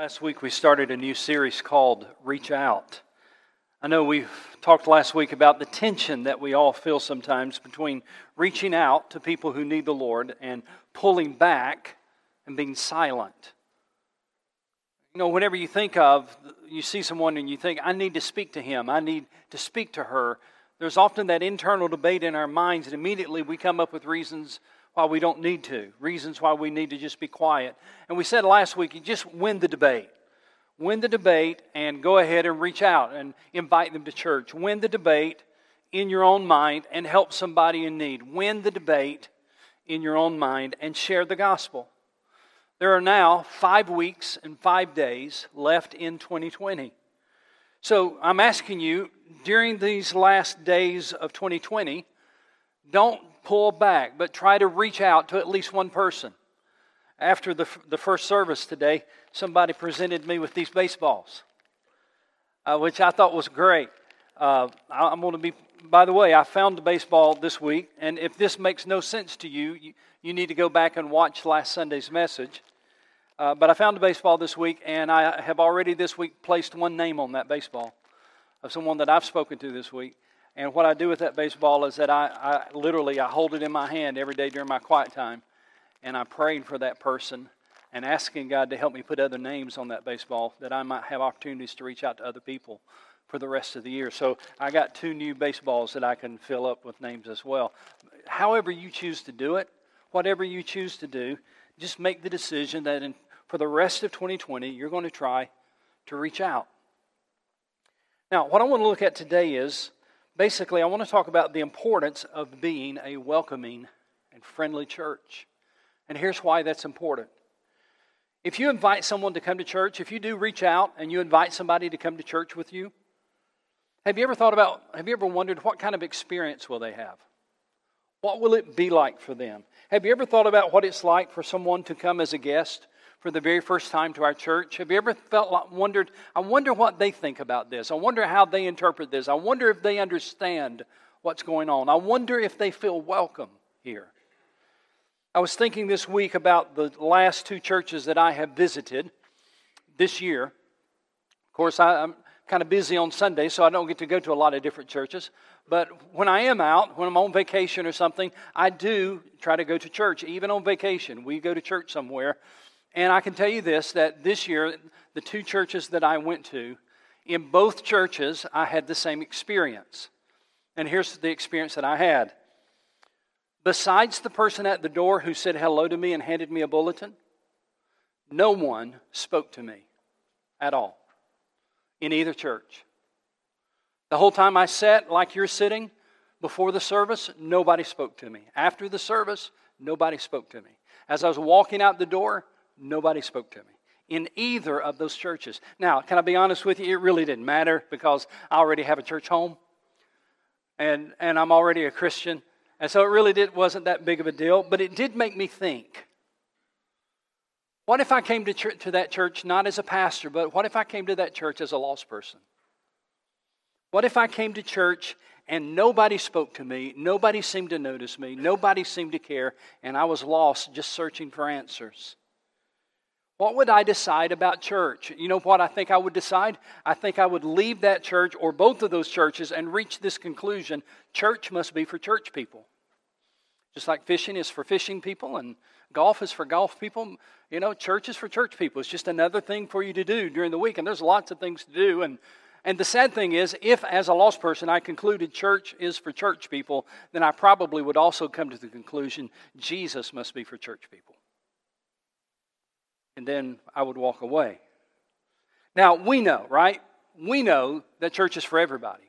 Last week we started a new series called Reach Out. I know we talked last week about the tension that we all feel sometimes between reaching out to people who need the Lord and pulling back and being silent. You know, whenever you think of, you see someone and you think, I need to speak to him, I need to speak to her, there's often that internal debate in our minds, and immediately we come up with reasons why we don't need to, reasons why we need to just be quiet. And we said last week, you just win the debate. Win the debate and go ahead and reach out and invite them to church. Win the debate in your own mind and help somebody in need. Win the debate in your own mind and share the gospel. There are now five weeks and five days left in 2020. So I'm asking you during these last days of 2020, don't pull back, but try to reach out to at least one person. After the, the first service today, somebody presented me with these baseballs, uh, which I thought was great. Uh, I'm going to be, by the way, I found the baseball this week, and if this makes no sense to you, you, you need to go back and watch last Sunday's message. Uh, but I found a baseball this week, and I have already this week placed one name on that baseball of someone that I've spoken to this week. And what I do with that baseball is that I, I literally I hold it in my hand every day during my quiet time, and I'm praying for that person and asking God to help me put other names on that baseball that I might have opportunities to reach out to other people for the rest of the year. So I got two new baseballs that I can fill up with names as well. However you choose to do it, whatever you choose to do, just make the decision that in, for the rest of 2020 you're going to try to reach out. Now, what I want to look at today is basically, I want to talk about the importance of being a welcoming and friendly church. And here's why that's important. If you invite someone to come to church, if you do reach out and you invite somebody to come to church with you, have you ever thought about, have you ever wondered what kind of experience will they have? What will it be like for them? Have you ever thought about what it's like for someone to come as a guest for the very first time to our church? Have you ever felt like, wondered, I wonder what they think about this. I wonder how they interpret this. I wonder if they understand what's going on. I wonder if they feel welcome here. I was thinking this week about the last two churches that I have visited this year. Of course, I, am kind of busy on Sunday, so I don't get to go to a lot of different churches. But when I am out, when I'm on vacation or something, I do try to go to church. Even on vacation, we go to church somewhere. And I can tell you this that this year, the two churches that I went to, in both churches, I had the same experience. And here's the experience that I had. Besides the person at the door who said hello to me and handed me a bulletin, no one spoke to me at all in either church. The whole time I sat like you're sitting before the service, nobody spoke to me. After the service, nobody spoke to me. As I was walking out the door, Nobody spoke to me in either of those churches. Now, can I be honest with you? It really didn't matter because I already have a church home and, and I'm already a Christian. And so it really did, wasn't that big of a deal, but it did make me think. What if I came to, to that church not as a pastor, but what if I came to that church as a lost person? What if I came to church and nobody spoke to me, nobody seemed to notice me, nobody seemed to care, and I was lost just searching for answers? What would I decide about church? You know what I think I would decide? I think I would leave that church or both of those churches and reach this conclusion church must be for church people. Just like fishing is for fishing people and golf is for golf people, you know, church is for church people. It's just another thing for you to do during the week, and there's lots of things to do. And, and the sad thing is, if as a lost person I concluded church is for church people, then I probably would also come to the conclusion Jesus must be for church people and then I would walk away. Now, we know, right? We know that church is for everybody.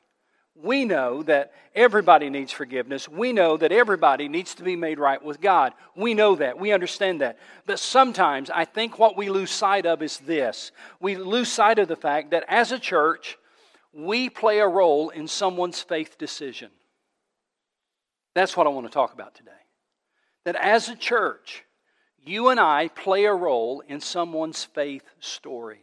We know that everybody needs forgiveness. We know that everybody needs to be made right with God. We know that. We understand that. But sometimes I think what we lose sight of is this we lose sight of the fact that as a church, we play a role in someone's faith decision. That's what I want to talk about today. That as a church, you and I play a role in someone's faith story.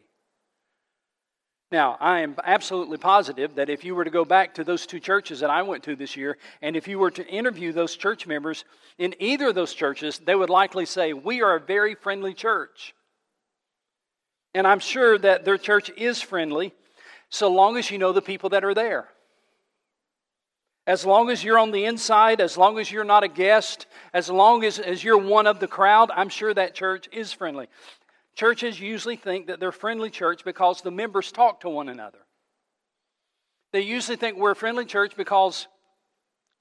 Now, I am absolutely positive that if you were to go back to those two churches that I went to this year, and if you were to interview those church members in either of those churches, they would likely say, We are a very friendly church. And I'm sure that their church is friendly so long as you know the people that are there. As long as you're on the inside, as long as you're not a guest, as long as, as you're one of the crowd, I'm sure that church is friendly. Churches usually think that they're friendly church because the members talk to one another. They usually think we're a friendly church because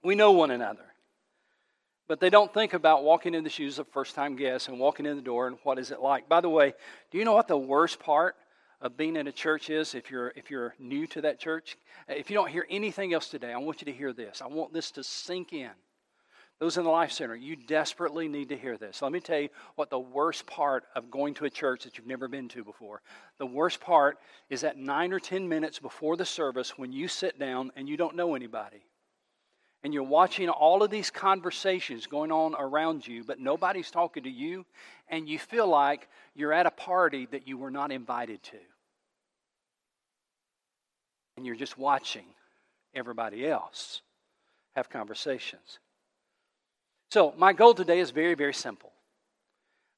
we know one another. But they don't think about walking in the shoes of first time guests and walking in the door and what is it like. By the way, do you know what the worst part of being in a church is if you're if you're new to that church? If you don't hear anything else today, I want you to hear this. I want this to sink in. Those in the Life Center, you desperately need to hear this. Let me tell you what the worst part of going to a church that you've never been to before. The worst part is that nine or ten minutes before the service when you sit down and you don't know anybody. And you're watching all of these conversations going on around you, but nobody's talking to you, and you feel like you're at a party that you were not invited to. And you're just watching everybody else have conversations. So, my goal today is very, very simple.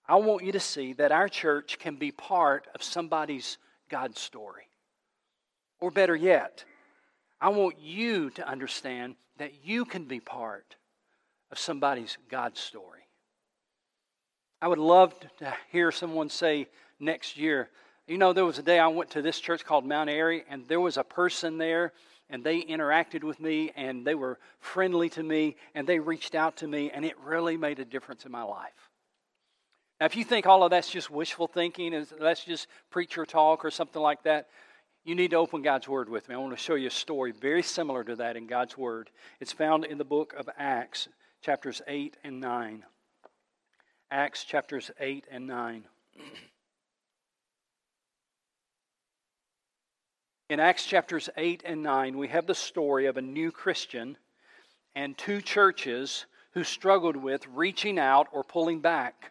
I want you to see that our church can be part of somebody's God story. Or better yet, I want you to understand that you can be part of somebody's God story. I would love to hear someone say next year, you know, there was a day I went to this church called Mount Airy, and there was a person there and they interacted with me and they were friendly to me and they reached out to me and it really made a difference in my life. Now, if you think all of that's just wishful thinking and that's just preacher talk or something like that, you need to open God's Word with me. I want to show you a story very similar to that in God's Word. It's found in the book of Acts, chapters 8 and 9. Acts chapters 8 and 9. In Acts chapters 8 and 9, we have the story of a new Christian and two churches who struggled with reaching out or pulling back.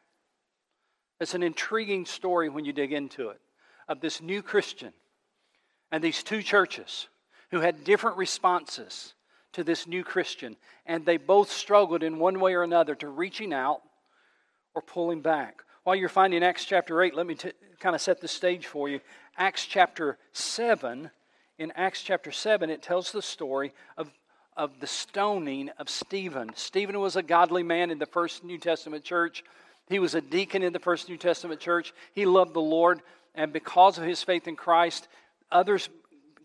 It's an intriguing story when you dig into it of this new Christian and these two churches who had different responses to this new Christian, and they both struggled in one way or another to reaching out or pulling back. While you're finding Acts chapter 8, let me t- kind of set the stage for you. Acts chapter 7, in Acts chapter 7, it tells the story of, of the stoning of Stephen. Stephen was a godly man in the first New Testament church. He was a deacon in the first New Testament church. He loved the Lord, and because of his faith in Christ, others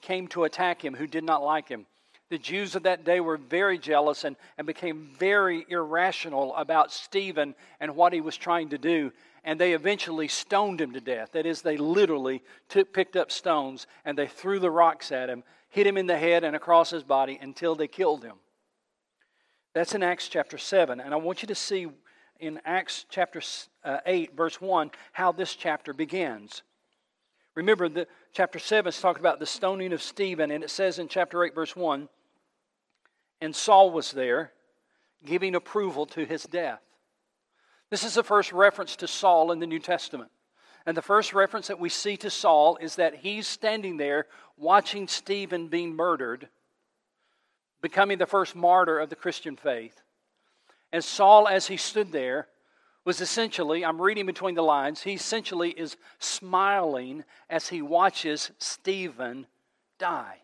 came to attack him who did not like him. The Jews of that day were very jealous and, and became very irrational about Stephen and what he was trying to do and they eventually stoned him to death. That is, they literally took, picked up stones and they threw the rocks at him, hit him in the head and across his body until they killed him. That's in Acts chapter 7. And I want you to see in Acts chapter uh, 8, verse 1, how this chapter begins. Remember, the, chapter 7 is talking about the stoning of Stephen, and it says in chapter 8, verse 1, and Saul was there, giving approval to his death. This is the first reference to Saul in the New Testament. And the first reference that we see to Saul is that he's standing there watching Stephen being murdered, becoming the first martyr of the Christian faith. And Saul, as he stood there, was essentially, I'm reading between the lines, he essentially is smiling as he watches Stephen die.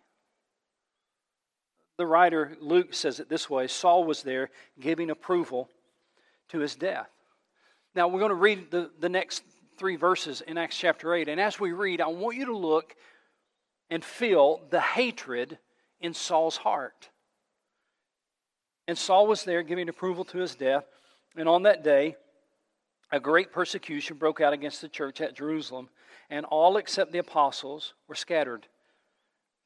The writer Luke says it this way Saul was there giving approval to his death. Now, we're going to read the, the next three verses in Acts chapter 8. And as we read, I want you to look and feel the hatred in Saul's heart. And Saul was there giving approval to his death. And on that day, a great persecution broke out against the church at Jerusalem, and all except the apostles were scattered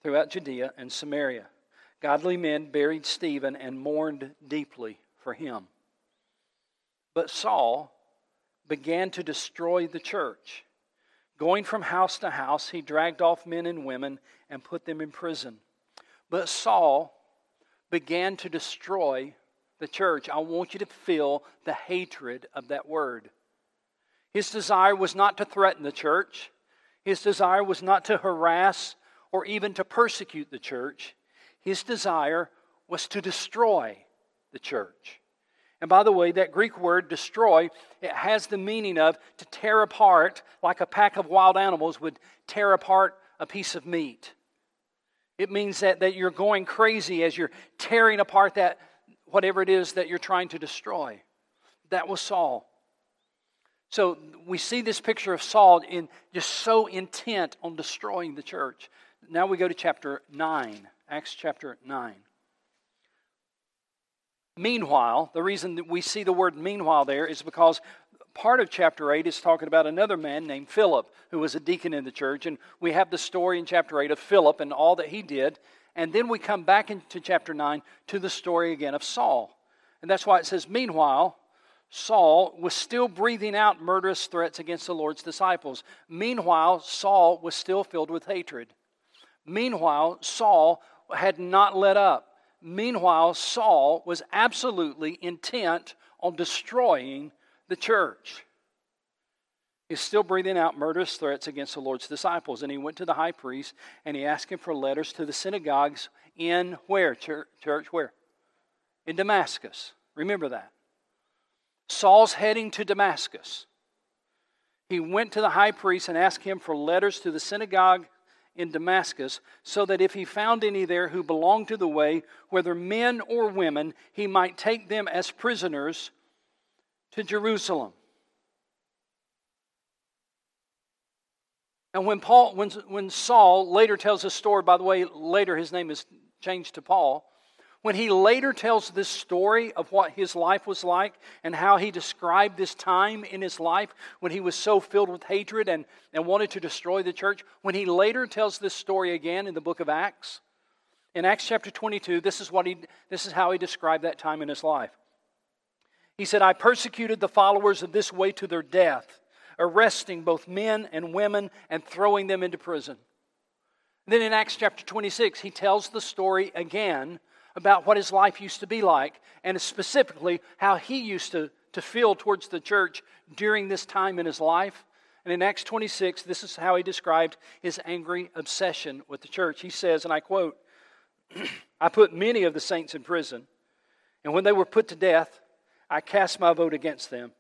throughout Judea and Samaria. Godly men buried Stephen and mourned deeply for him. But Saul began to destroy the church. Going from house to house, he dragged off men and women and put them in prison. But Saul began to destroy the church. I want you to feel the hatred of that word. His desire was not to threaten the church, his desire was not to harass or even to persecute the church. His desire was to destroy the church. And by the way, that Greek word destroy, it has the meaning of to tear apart like a pack of wild animals would tear apart a piece of meat. It means that, that you're going crazy as you're tearing apart that whatever it is that you're trying to destroy. That was Saul. So we see this picture of Saul in just so intent on destroying the church. Now we go to chapter 9, Acts chapter 9. Meanwhile, the reason that we see the word meanwhile there is because part of chapter 8 is talking about another man named Philip who was a deacon in the church. And we have the story in chapter 8 of Philip and all that he did. And then we come back into chapter 9 to the story again of Saul. And that's why it says, Meanwhile, Saul was still breathing out murderous threats against the Lord's disciples. Meanwhile, Saul was still filled with hatred. Meanwhile, Saul had not let up. Meanwhile, Saul was absolutely intent on destroying the church. He's still breathing out murderous threats against the Lord's disciples. And he went to the high priest and he asked him for letters to the synagogues in where? Church, where? In Damascus. Remember that. Saul's heading to Damascus. He went to the high priest and asked him for letters to the synagogue in Damascus, so that if he found any there who belonged to the way, whether men or women, he might take them as prisoners to Jerusalem. And when Paul, when, when Saul later tells his story, by the way, later his name is changed to Paul. When he later tells this story of what his life was like and how he described this time in his life when he was so filled with hatred and, and wanted to destroy the church, when he later tells this story again in the book of Acts, in Acts chapter 22, this is, what he, this is how he described that time in his life. He said, I persecuted the followers of this way to their death, arresting both men and women and throwing them into prison. Then in Acts chapter 26, he tells the story again about what his life used to be like, and specifically how he used to, to feel towards the church during this time in his life. And in Acts 26, this is how he described his angry obsession with the church. He says, and I quote, I put many of the saints in prison, and when they were put to death, I cast my vote against them.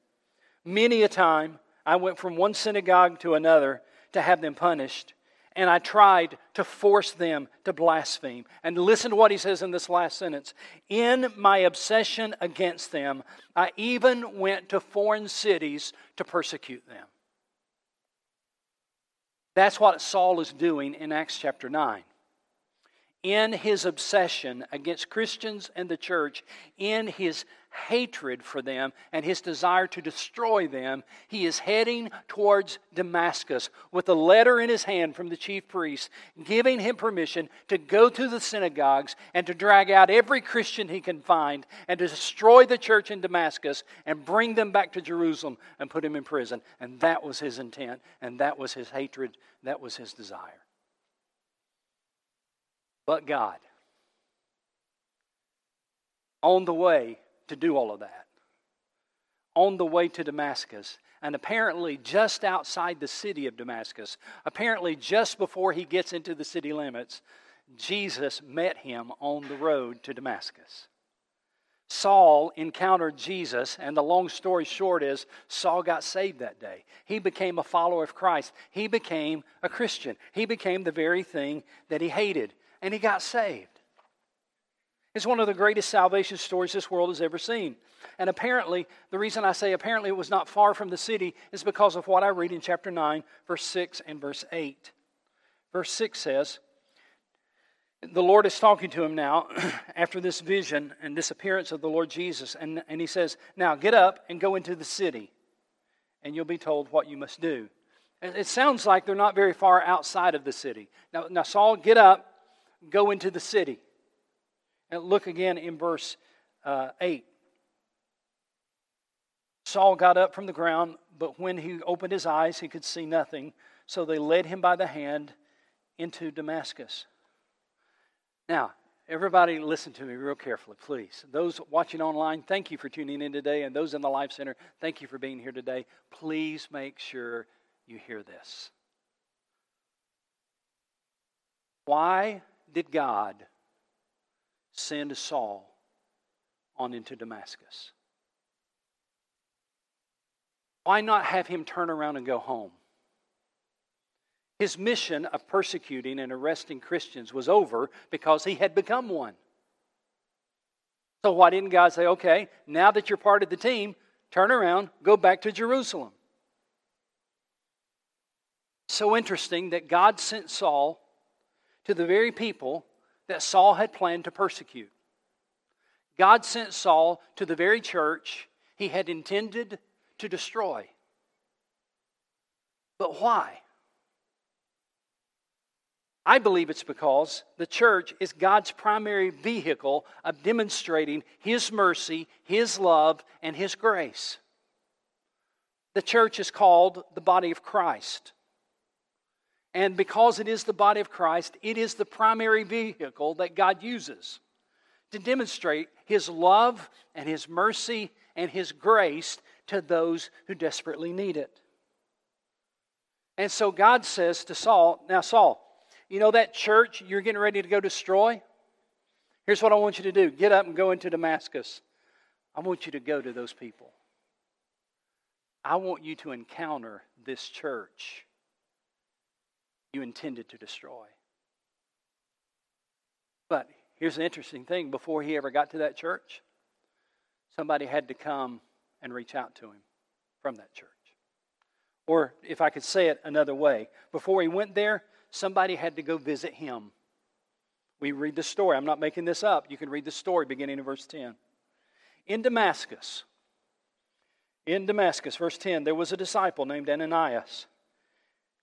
Many a time I went from one synagogue to another to have them punished and I tried to force them to blaspheme. And listen to what he says in this last sentence. In my obsession against them, I even went to foreign cities to persecute them. That's what Saul is doing in Acts chapter 9 in his obsession against Christians and the church, in his hatred for them and his desire to destroy them, he is heading towards Damascus with a letter in his hand from the chief priest, giving him permission to go to the synagogues and to drag out every Christian he can find and to destroy the church in Damascus and bring them back to Jerusalem and put him in prison. And that was his intent, and that was his hatred, that was his desire but God. On the way to do all of that, on the way to Damascus, and apparently just outside the city of Damascus, apparently just before he gets into the city limits, Jesus met him on the road to Damascus. Saul encountered Jesus, and the long story short is Saul got saved that day. He became a follower of Christ. He became a Christian. He became the very thing that he hated and he got saved. It's one of the greatest salvation stories this world has ever seen. And apparently, the reason I say apparently it was not far from the city is because of what I read in chapter 9, verse 6 and verse 8. Verse 6 says, The Lord is talking to him now after this vision and this appearance of the Lord Jesus. And, and he says, Now get up and go into the city, and you'll be told what you must do. It sounds like they're not very far outside of the city. Now, now Saul, get up go into the city. And look again in verse uh, 8. Saul got up from the ground, but when he opened his eyes, he could see nothing. So they led him by the hand into Damascus. Now, everybody, listen to me real carefully, please. Those watching online, thank you for tuning in today. And those in the Life Center, thank you for being here today. Please make sure you hear this. Why did God send Saul on into Damascus? why not have him turn around and go home? His mission of persecuting and arresting Christians was over because he had become one. So, why didn't God say, okay, now that you're part of the team, turn around, go back to Jerusalem? So interesting that God sent Saul to the very people that Saul had planned to persecute. God sent Saul to the very church he had intended to destroy. But why? I believe it's because the church is God's primary vehicle of demonstrating His mercy, His love, and His grace. The church is called the body of Christ. And because it is the body of Christ, it is the primary vehicle that God uses to demonstrate His love and His mercy and His grace to those who desperately need it. And so God says to Saul, Now, Saul, you know that church you're getting ready to go destroy? Here's what I want you to do get up and go into Damascus. I want you to go to those people. I want you to encounter this church you intended to destroy. But here's an interesting thing before he ever got to that church, somebody had to come and reach out to him from that church. Or if I could say it another way, before he went there, somebody had to go visit him. We read the story. I'm not making this up. You can read the story beginning in verse 10. In Damascus, in Damascus, verse 10, there was a disciple named Ananias.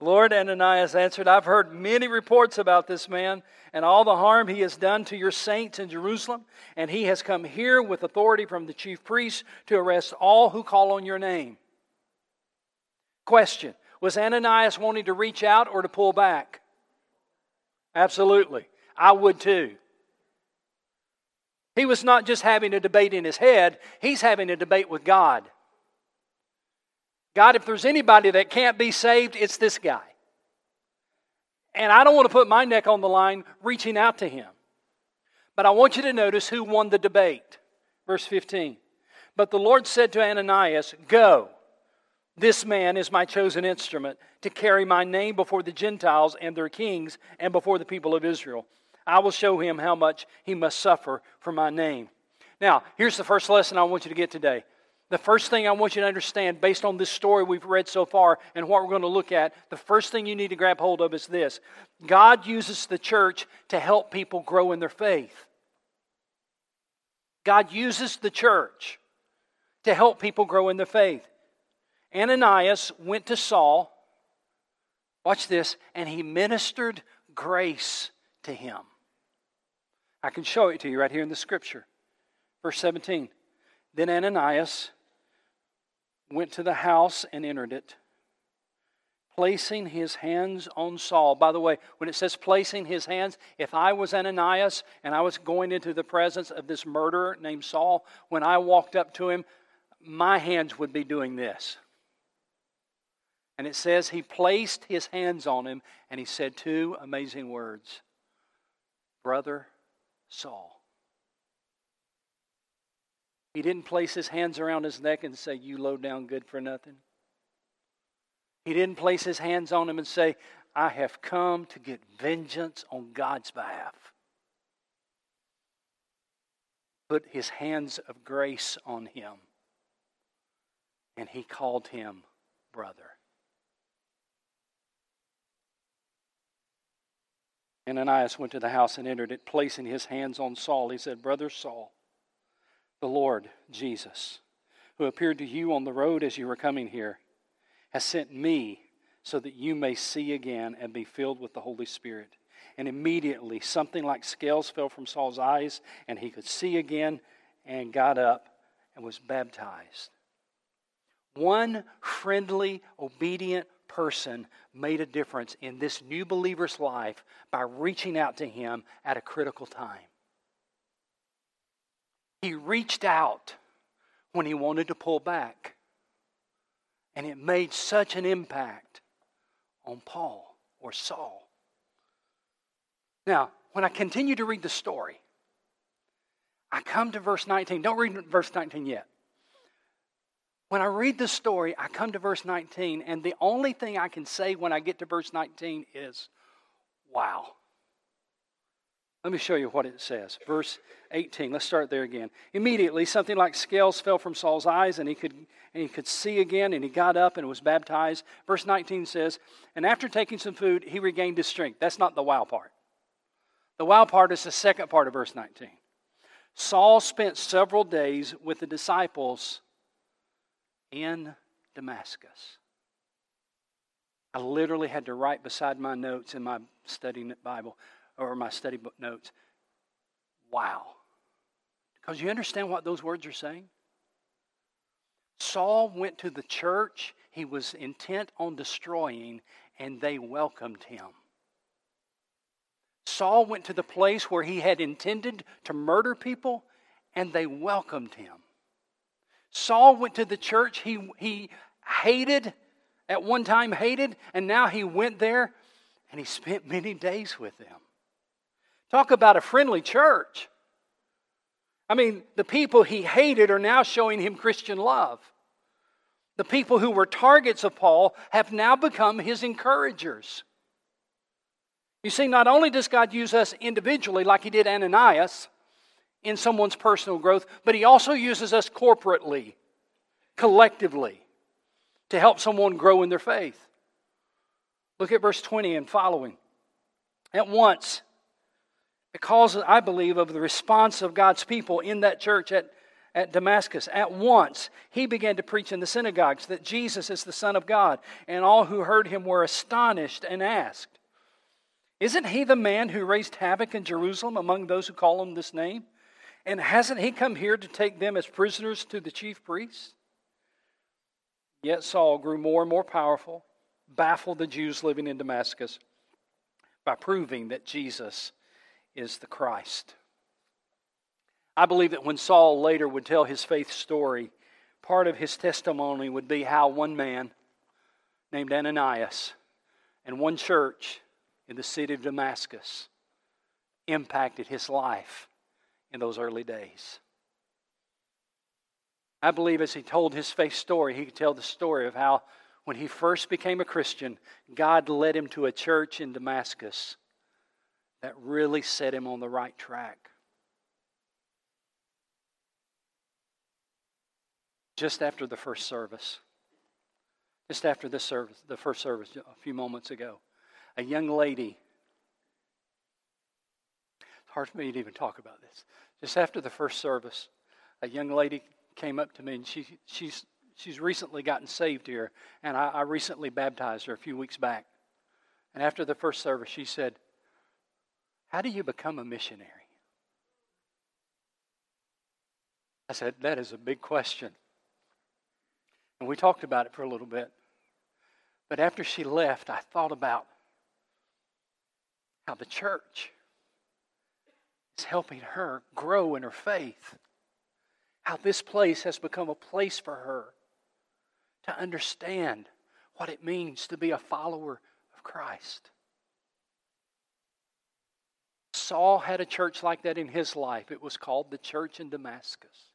Lord, Ananias answered, I've heard many reports about this man and all the harm he has done to your saints in Jerusalem, and he has come here with authority from the chief priests to arrest all who call on your name. Question Was Ananias wanting to reach out or to pull back? Absolutely. I would too. He was not just having a debate in his head, he's having a debate with God. God, if there's anybody that can't be saved, it's this guy. And I don't want to put my neck on the line reaching out to him. But I want you to notice who won the debate. Verse 15. But the Lord said to Ananias, Go. This man is my chosen instrument to carry my name before the Gentiles and their kings and before the people of Israel. I will show him how much he must suffer for my name. Now, here's the first lesson I want you to get today. The first thing I want you to understand, based on this story we've read so far and what we're going to look at, the first thing you need to grab hold of is this God uses the church to help people grow in their faith. God uses the church to help people grow in their faith. Ananias went to Saul, watch this, and he ministered grace to him. I can show it to you right here in the scripture. Verse 17. Then Ananias went to the house and entered it, placing his hands on Saul. By the way, when it says placing his hands, if I was Ananias and I was going into the presence of this murderer named Saul, when I walked up to him, my hands would be doing this. And it says he placed his hands on him and he said two amazing words Brother, Saul. He didn't place his hands around his neck and say, You low down good for nothing. He didn't place his hands on him and say, I have come to get vengeance on God's behalf. Put his hands of grace on him, and he called him brother. Ananias went to the house and entered it, placing his hands on Saul. He said, Brother Saul, the Lord Jesus, who appeared to you on the road as you were coming here, has sent me so that you may see again and be filled with the Holy Spirit. And immediately something like scales fell from Saul's eyes, and he could see again and got up and was baptized. One friendly, obedient person made a difference in this new believer's life by reaching out to him at a critical time. He reached out when he wanted to pull back. And it made such an impact on Paul or Saul. Now, when I continue to read the story, I come to verse 19. Don't read verse 19 yet. When I read the story, I come to verse 19, and the only thing I can say when I get to verse 19 is, wow. Let me show you what it says. Verse 18. Let's start there again. Immediately, something like scales fell from Saul's eyes, and he could and he could see again, and he got up and was baptized. Verse 19 says, And after taking some food, he regained his strength. That's not the wow part. The wow part is the second part of verse 19. Saul spent several days with the disciples in Damascus. I literally had to write beside my notes in my study Bible or my study book notes, wow. Because you understand what those words are saying? Saul went to the church he was intent on destroying, and they welcomed him. Saul went to the place where he had intended to murder people, and they welcomed him. Saul went to the church he, he hated, at one time hated, and now he went there and he spent many days with them. Talk about a friendly church. I mean, the people he hated are now showing him Christian love. The people who were targets of Paul have now become his encouragers. You see, not only does God use us individually, like he did Ananias, in someone's personal growth, but he also uses us corporately, collectively, to help someone grow in their faith. Look at verse 20 and following. At once, because, I believe, of the response of God's people in that church at, at Damascus. At once, he began to preach in the synagogues that Jesus is the Son of God, and all who heard him were astonished and asked, Isn't he the man who raised havoc in Jerusalem among those who call him this name? And hasn't he come here to take them as prisoners to the chief priests? Yet Saul grew more and more powerful, baffled the Jews living in Damascus by proving that Jesus is the Christ. I believe that when Saul later would tell his faith story, part of his testimony would be how one man named Ananias and one church in the city of Damascus impacted his life in those early days. I believe as he told his faith story, he could tell the story of how when he first became a Christian, God led him to a church in Damascus that really set him on the right track. Just after the first service, just after the service, the first service a few moments ago, a young lady. It's hard for me to even talk about this. Just after the first service, a young lady came up to me and she, she's, she's recently gotten saved here, and I, I recently baptized her a few weeks back. And after the first service, she said, how do you become a missionary? I said, That is a big question. And we talked about it for a little bit. But after she left, I thought about how the church is helping her grow in her faith. How this place has become a place for her to understand what it means to be a follower of Christ. Saul had a church like that in his life. It was called the church in Damascus.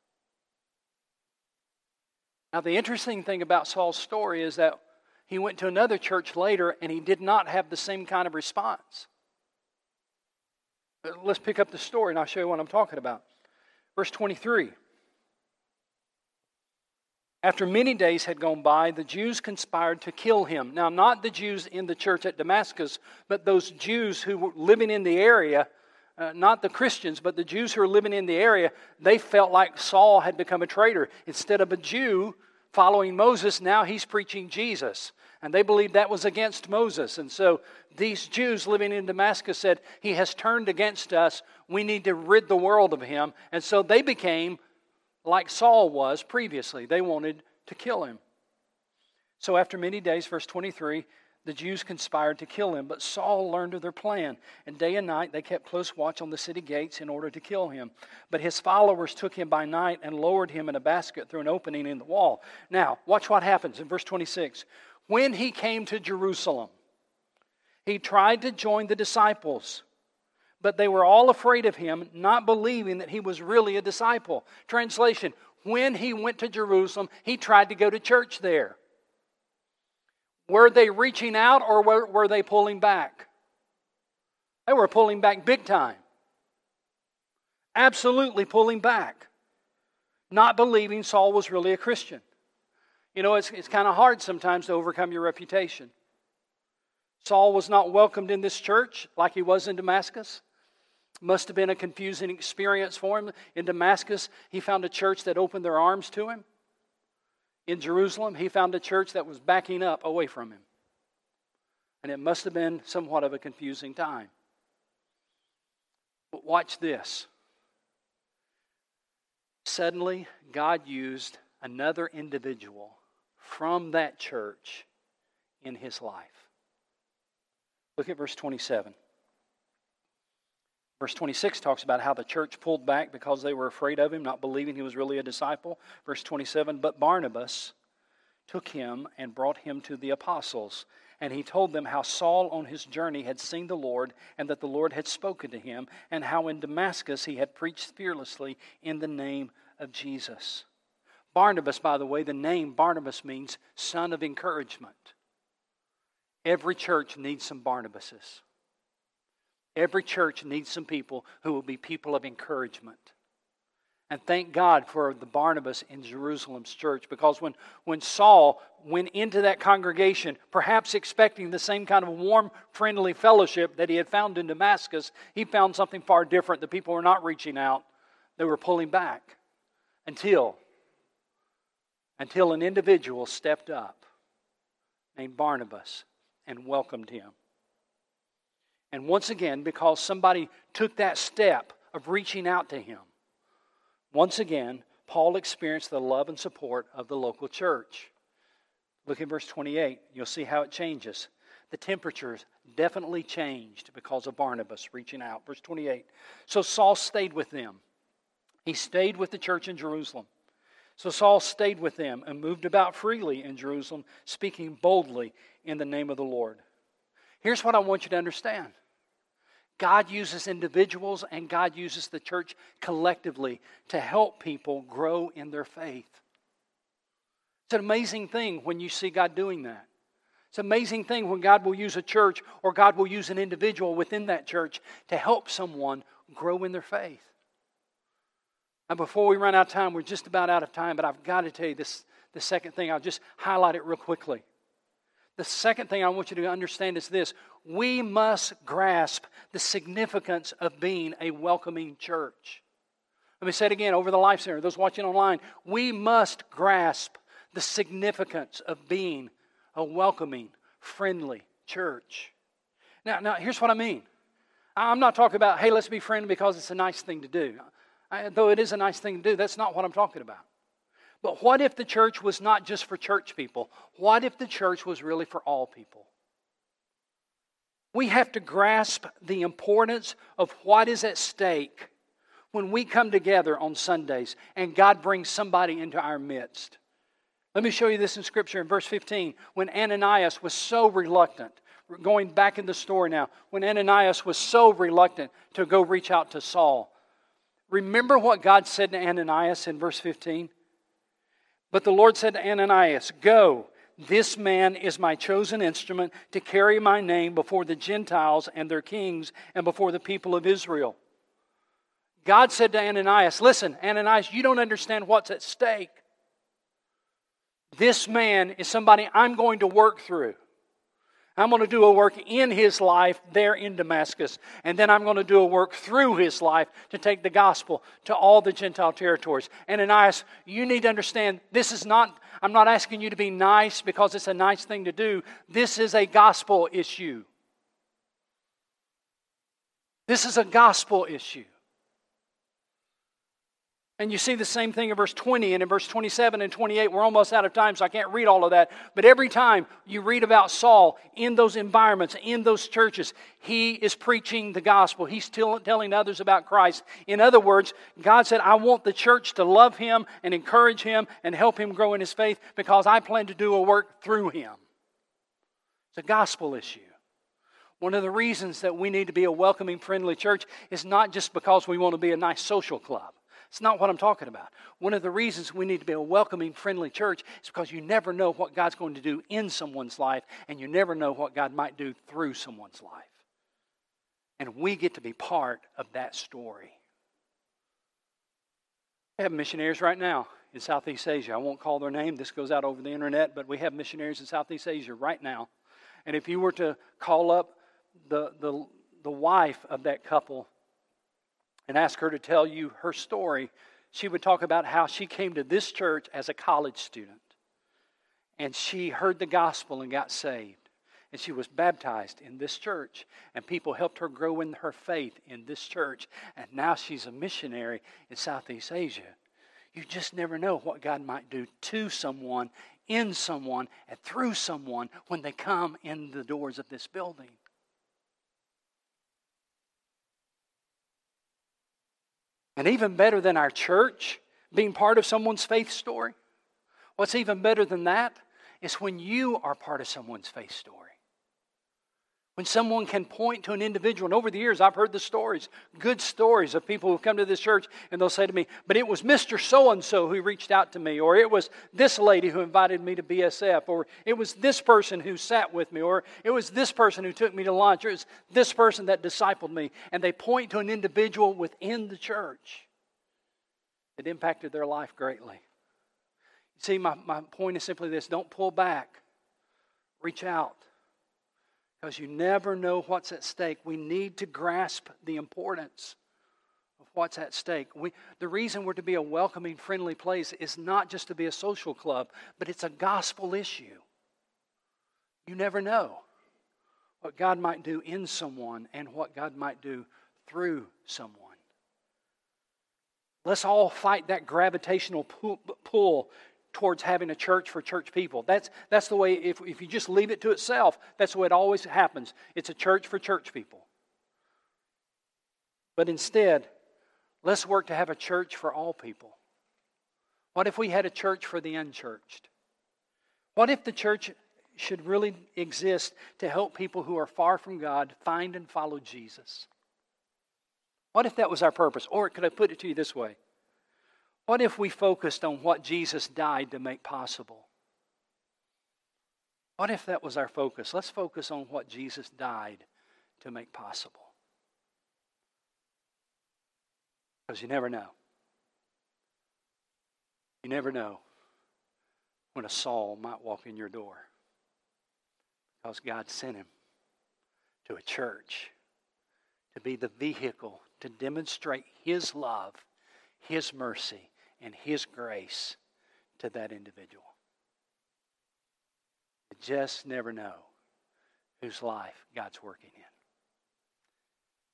Now, the interesting thing about Saul's story is that he went to another church later and he did not have the same kind of response. But let's pick up the story and I'll show you what I'm talking about. Verse 23. After many days had gone by, the Jews conspired to kill him. Now, not the Jews in the church at Damascus, but those Jews who were living in the area, uh, not the Christians, but the Jews who were living in the area, they felt like Saul had become a traitor. Instead of a Jew following Moses, now he's preaching Jesus. And they believed that was against Moses. And so these Jews living in Damascus said, He has turned against us. We need to rid the world of him. And so they became like Saul was previously. They wanted to kill him. So after many days, verse 23, the Jews conspired to kill him, but Saul learned of their plan, and day and night they kept close watch on the city gates in order to kill him. But his followers took him by night and lowered him in a basket through an opening in the wall. Now, watch what happens in verse 26. When he came to Jerusalem, he tried to join the disciples, but they were all afraid of him, not believing that he was really a disciple. Translation When he went to Jerusalem, he tried to go to church there. Were they reaching out or were, were they pulling back? They were pulling back big time. Absolutely pulling back. Not believing Saul was really a Christian. You know, it's, it's kind of hard sometimes to overcome your reputation. Saul was not welcomed in this church like he was in Damascus. Must have been a confusing experience for him. In Damascus, he found a church that opened their arms to him in Jerusalem, he found a church that was backing up away from him. And it must have been somewhat of a confusing time. But watch this. Suddenly, God used another individual from that church in his life. Look at verse 27. Verse 26 talks about how the church pulled back because they were afraid of him, not believing he was really a disciple. Verse 27 But Barnabas took him and brought him to the apostles. And he told them how Saul on his journey had seen the Lord, and that the Lord had spoken to him, and how in Damascus he had preached fearlessly in the name of Jesus. Barnabas, by the way, the name Barnabas means son of encouragement. Every church needs some Barnabases. Every church needs some people who will be people of encouragement. And thank God for the Barnabas in Jerusalem's church because when, when Saul went into that congregation, perhaps expecting the same kind of warm, friendly fellowship that he had found in Damascus, he found something far different. The people were not reaching out, they were pulling back until, until an individual stepped up named Barnabas and welcomed him. And once again, because somebody took that step of reaching out to him, once again, Paul experienced the love and support of the local church. Look at verse 28. You'll see how it changes. The temperatures definitely changed because of Barnabas reaching out. Verse 28. So Saul stayed with them. He stayed with the church in Jerusalem. So Saul stayed with them and moved about freely in Jerusalem, speaking boldly in the name of the Lord. Here's what I want you to understand God uses individuals and God uses the church collectively to help people grow in their faith. It's an amazing thing when you see God doing that. It's an amazing thing when God will use a church or God will use an individual within that church to help someone grow in their faith. Now, before we run out of time, we're just about out of time, but I've got to tell you this the second thing. I'll just highlight it real quickly. The second thing I want you to understand is this we must grasp the significance of being a welcoming church. Let me say it again over the Life Center, those watching online. We must grasp the significance of being a welcoming, friendly church. Now, now here's what I mean. I'm not talking about, hey, let's be friendly because it's a nice thing to do. I, though it is a nice thing to do, that's not what I'm talking about. But what if the church was not just for church people? What if the church was really for all people? We have to grasp the importance of what is at stake when we come together on Sundays and God brings somebody into our midst. Let me show you this in Scripture in verse 15. When Ananias was so reluctant, going back in the story now, when Ananias was so reluctant to go reach out to Saul, remember what God said to Ananias in verse 15? But the Lord said to Ananias, Go, this man is my chosen instrument to carry my name before the Gentiles and their kings and before the people of Israel. God said to Ananias, Listen, Ananias, you don't understand what's at stake. This man is somebody I'm going to work through. I'm going to do a work in his life there in Damascus. And then I'm going to do a work through his life to take the gospel to all the Gentile territories. Ananias, you need to understand this is not, I'm not asking you to be nice because it's a nice thing to do. This is a gospel issue. This is a gospel issue. And you see the same thing in verse 20 and in verse 27 and 28. We're almost out of time, so I can't read all of that. But every time you read about Saul in those environments, in those churches, he is preaching the gospel. He's telling others about Christ. In other words, God said, I want the church to love him and encourage him and help him grow in his faith because I plan to do a work through him. It's a gospel issue. One of the reasons that we need to be a welcoming, friendly church is not just because we want to be a nice social club. It's not what I'm talking about. One of the reasons we need to be a welcoming, friendly church is because you never know what God's going to do in someone's life, and you never know what God might do through someone's life. And we get to be part of that story. We have missionaries right now in Southeast Asia. I won't call their name, this goes out over the internet, but we have missionaries in Southeast Asia right now. And if you were to call up the, the, the wife of that couple and ask her to tell you her story, she would talk about how she came to this church as a college student. And she heard the gospel and got saved. And she was baptized in this church. And people helped her grow in her faith in this church. And now she's a missionary in Southeast Asia. You just never know what God might do to someone, in someone, and through someone when they come in the doors of this building. And even better than our church being part of someone's faith story, what's even better than that is when you are part of someone's faith story. When someone can point to an individual, and over the years I've heard the stories, good stories of people who come to this church and they'll say to me, But it was Mr. So and so who reached out to me, or it was this lady who invited me to BSF, or it was this person who sat with me, or it was this person who took me to lunch, or it was this person that discipled me. And they point to an individual within the church that impacted their life greatly. See, my, my point is simply this don't pull back, reach out because you never know what's at stake. We need to grasp the importance of what's at stake. We, the reason we're to be a welcoming, friendly place is not just to be a social club, but it's a gospel issue. You never know what God might do in someone and what God might do through someone. Let's all fight that gravitational pull towards having a church for church people. That's, that's the way, if, if you just leave it to itself, that's the way it always happens. It's a church for church people. But instead, let's work to have a church for all people. What if we had a church for the unchurched? What if the church should really exist to help people who are far from God find and follow Jesus? What if that was our purpose? Or could I put it to you this way? What if we focused on what Jesus died to make possible? What if that was our focus? Let's focus on what Jesus died to make possible. Because you never know. You never know when a Saul might walk in your door. Because God sent him to a church to be the vehicle to demonstrate His love, His mercy, and His grace to that individual. You just never know whose life God's working in.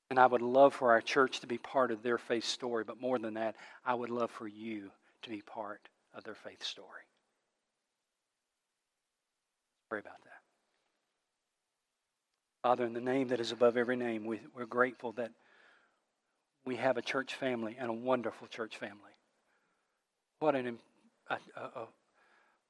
And I would love for our church to be part of their faith story, but more than that, I would love for you to be part of their faith story. Pray about that. Father, in the name that is above every name, we, we're grateful that we have a church family and a wonderful church family. What an a, a, a,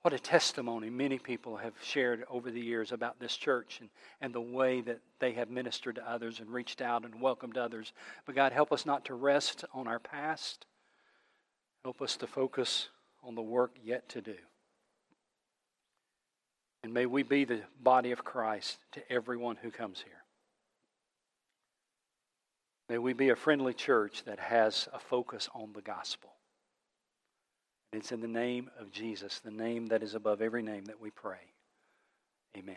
what a testimony many people have shared over the years about this church and, and the way that they have ministered to others and reached out and welcomed others. But God, help us not to rest on our past. Help us to focus on the work yet to do. And may we be the body of Christ to everyone who comes here. May we be a friendly church that has a focus on the gospel. It's in the name of Jesus, the name that is above every name, that we pray. Amen.